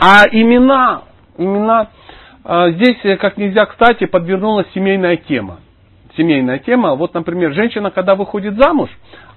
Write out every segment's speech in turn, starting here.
А имена, имена, а, здесь как нельзя кстати подвернулась семейная тема. Семейная тема. Вот, например, женщина, когда выходит замуж,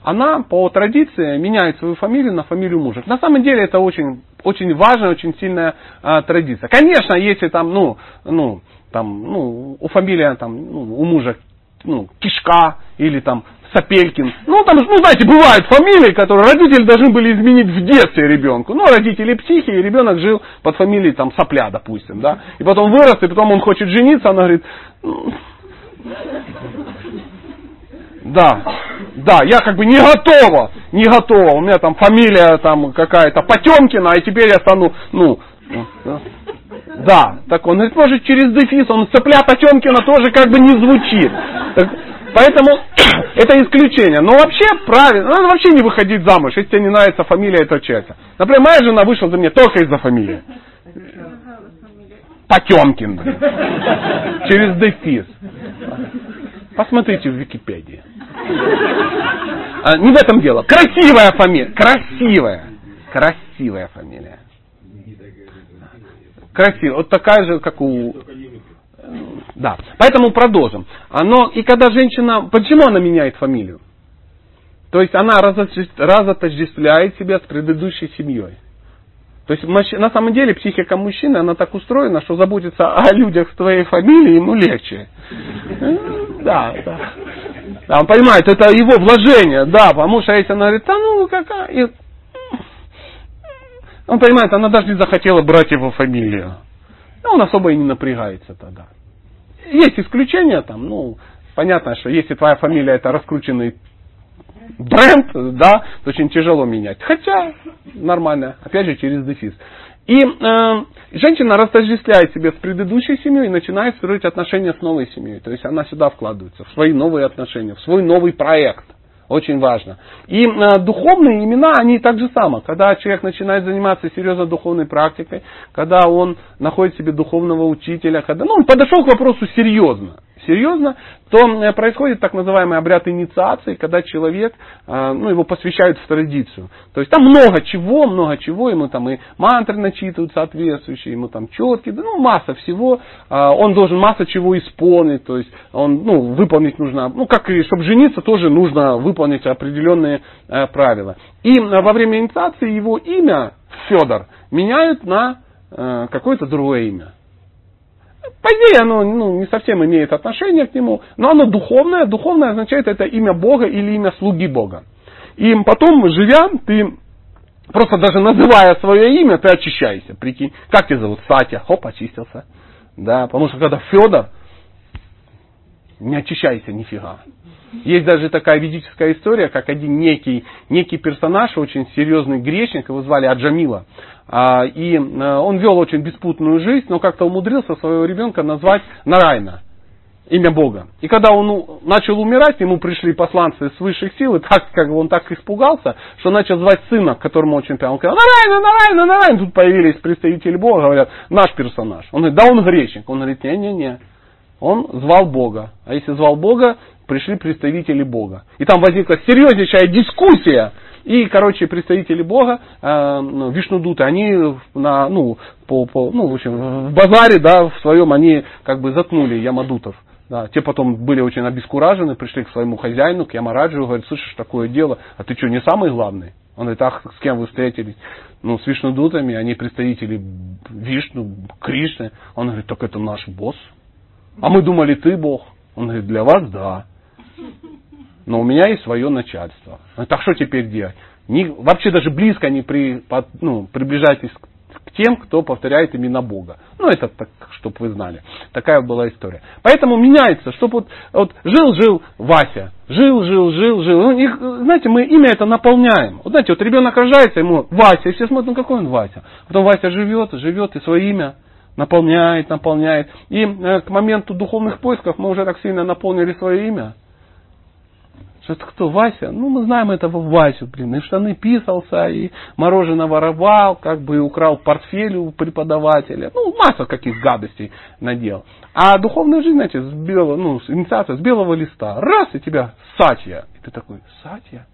она по традиции меняет свою фамилию на фамилию мужа. На самом деле это очень, очень важная, очень сильная а, традиция. Конечно, если там, ну, ну, там, ну, у фамилия там, ну, у мужа ну, Кишка или там Сапелькин. Ну, там, ну, знаете, бывают фамилии, которые родители должны были изменить в детстве ребенку. Ну, родители психи, и ребенок жил под фамилией там Сопля, допустим, да. И потом вырос, и потом он хочет жениться, она говорит, да, да, я как бы не готова, не готова. У меня там фамилия там какая-то Потемкина, и теперь я стану, ну, да, так он говорит, может через дефис, он цепля Потемкина тоже как бы не звучит. Так, поэтому это исключение. Но вообще правильно, надо вообще не выходить замуж, если тебе не нравится фамилия этого человека. Например, моя жена вышла за меня только из-за фамилии. Потемкин. Через дефис. Посмотрите в Википедии. А, не в этом дело. Красивая фамилия. Красивая. Красивая фамилия. Красивая. Вот такая же, как у... Да. Поэтому продолжим. Но и когда женщина... Почему она меняет фамилию? То есть она разотождествляет себя с предыдущей семьей. То есть на самом деле психика мужчины, она так устроена, что заботиться о людях с твоей фамилией ему легче. Да, да. да. Он понимает, это его вложение, да, потому что если она говорит, да ну какая... Он понимает, она даже не захотела брать его фамилию. Ну, он особо и не напрягается тогда. Есть исключения там, ну, понятно, что если твоя фамилия это раскрученный бренд, да, то очень тяжело менять. Хотя нормально, опять же через дефис. И э, женщина растождествляет себя с предыдущей семьей и начинает строить отношения с новой семьей. То есть она сюда вкладывается, в свои новые отношения, в свой новый проект. Очень важно. И э, духовные имена, они так же само. Когда человек начинает заниматься серьезно духовной практикой, когда он находит себе духовного учителя, когда ну, он подошел к вопросу серьезно серьезно, то э, происходит так называемый обряд инициации, когда человек, э, ну, его посвящают в традицию. То есть там много чего, много чего, ему там и мантры начитывают соответствующие, ему там четки, ну, масса всего. Э, он должен масса чего исполнить, то есть он, ну, выполнить нужно, ну, как и чтобы жениться, тоже нужно выполнить определенные правила. И во время инициации его имя Федор меняют на какое-то другое имя. По идее, оно ну, не совсем имеет отношение к нему, но оно духовное. Духовное означает это имя Бога или имя слуги Бога. И потом, живя, ты просто даже называя свое имя, ты очищаешься. Прикинь, как тебя зовут? Сатя. Хоп, очистился. Да, потому что когда Федор, не очищайся нифига. Есть даже такая ведическая история, как один некий, некий персонаж, очень серьезный грешник, его звали Аджамила. А, и э, он вел очень беспутную жизнь, но как-то умудрился своего ребенка назвать Нарайна, имя Бога. И когда он начал умирать, ему пришли посланцы с высших сил, и так, как он так испугался, что начал звать сына, которому очень прям, он сказал, Нарайна, Нарайна, Нарайна. Тут появились представители Бога, говорят, наш персонаж. Он говорит, да он грешник. Он говорит, не-не-не, он звал Бога. А если звал Бога, пришли представители Бога. И там возникла серьезнейшая дискуссия. И, короче, представители Бога, э, ну, Вишнудуты, они на, ну, по, по, ну, в общем, в базаре, да, в своем, они как бы заткнули Ямадутов. Да, те потом были очень обескуражены, пришли к своему хозяину, к Ямараджу, говорят, слышишь, такое дело, а ты что, не самый главный? Он говорит, ах, с кем вы встретились? Ну, с Вишнудутами, они представители Вишну, Кришны. Он говорит, так это наш босс. А мы думали, ты Бог. Он говорит, для вас да. Но у меня есть свое начальство. Так что теперь делать? Не, вообще даже близко не при, ну, приближайтесь к тем, кто повторяет имена Бога. Ну, это так, чтобы вы знали. Такая была история. Поэтому меняется, чтобы вот, вот жил-жил Вася, жил-жил, жил-жил. Ну, знаете, мы имя это наполняем. Вот знаете, вот ребенок рождается, ему Вася, и все смотрят, ну какой он Вася. Потом Вася живет, живет, и свое имя наполняет, наполняет. И э, к моменту духовных поисков мы уже так сильно наполнили свое имя. Что это кто, Вася? Ну, мы знаем этого Васю, блин. И в штаны писался, и мороженое воровал, как бы и украл портфель у преподавателя. Ну, масса каких гадостей надел. А духовная жизнь, знаете, с белого, ну, инициация с белого листа. Раз, и тебя Сатья. И ты такой, Сатья?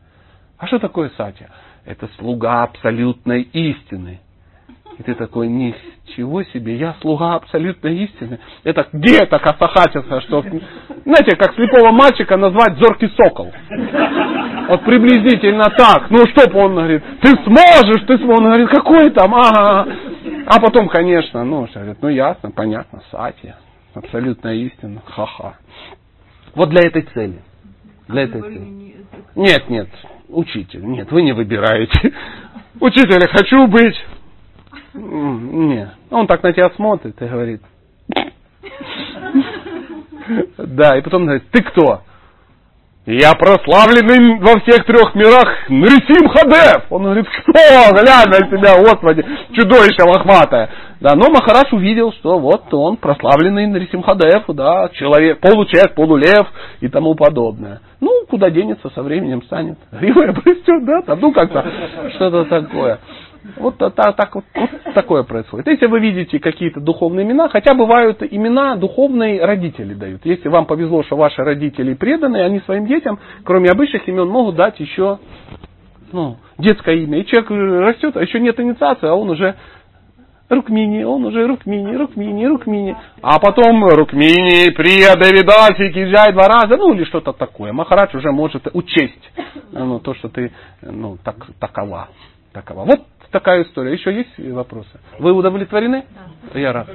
А что такое Сатья? Это слуга абсолютной истины. И ты такой, ничего себе, я слуга абсолютно истины. Это где это косохатится, что, знаете, как слепого мальчика назвать зоркий сокол. Вот приблизительно так. Ну, чтоб он говорит, ты сможешь, ты сможешь. Он говорит, какой там, ага. А потом, конечно, ну, говорит, ну ясно, понятно, сати. Абсолютная истина. Ха-ха. Вот для этой цели. Для этой цели. Нет, нет, учитель. Нет, вы не выбираете. Учитель, хочу быть. Нет. Он так на тебя смотрит и говорит. Да, и потом говорит, ты кто? Я прославленный во всех трех мирах Нрисим Хадев. Он говорит, кто? Глянь на себя, господи, чудовище лохматое. Да, но Махараш увидел, что вот он прославленный Нрисим Хадев, да, человек, получек, полулев и тому подобное. Ну, куда денется, со временем станет. Гривой обрастет, да, там, ну как-то, что-то такое. Вот, так, так, вот, вот такое происходит. Если вы видите какие-то духовные имена, хотя бывают имена духовные родители дают. Если вам повезло, что ваши родители преданные, они своим детям, кроме обычных имен, могут дать еще ну, детское имя. И человек растет, а еще нет инициации, а он уже Рукмини, он уже Рукмини, Рукмини, Рукмини. А потом Рукмини, Прия, Давидаси, Киджай два раза, ну или что-то такое. Махарадж уже может учесть ну, то, что ты ну, так, такова. такова. Вот такая история. Еще есть вопросы? Вы удовлетворены? Да. Я рад.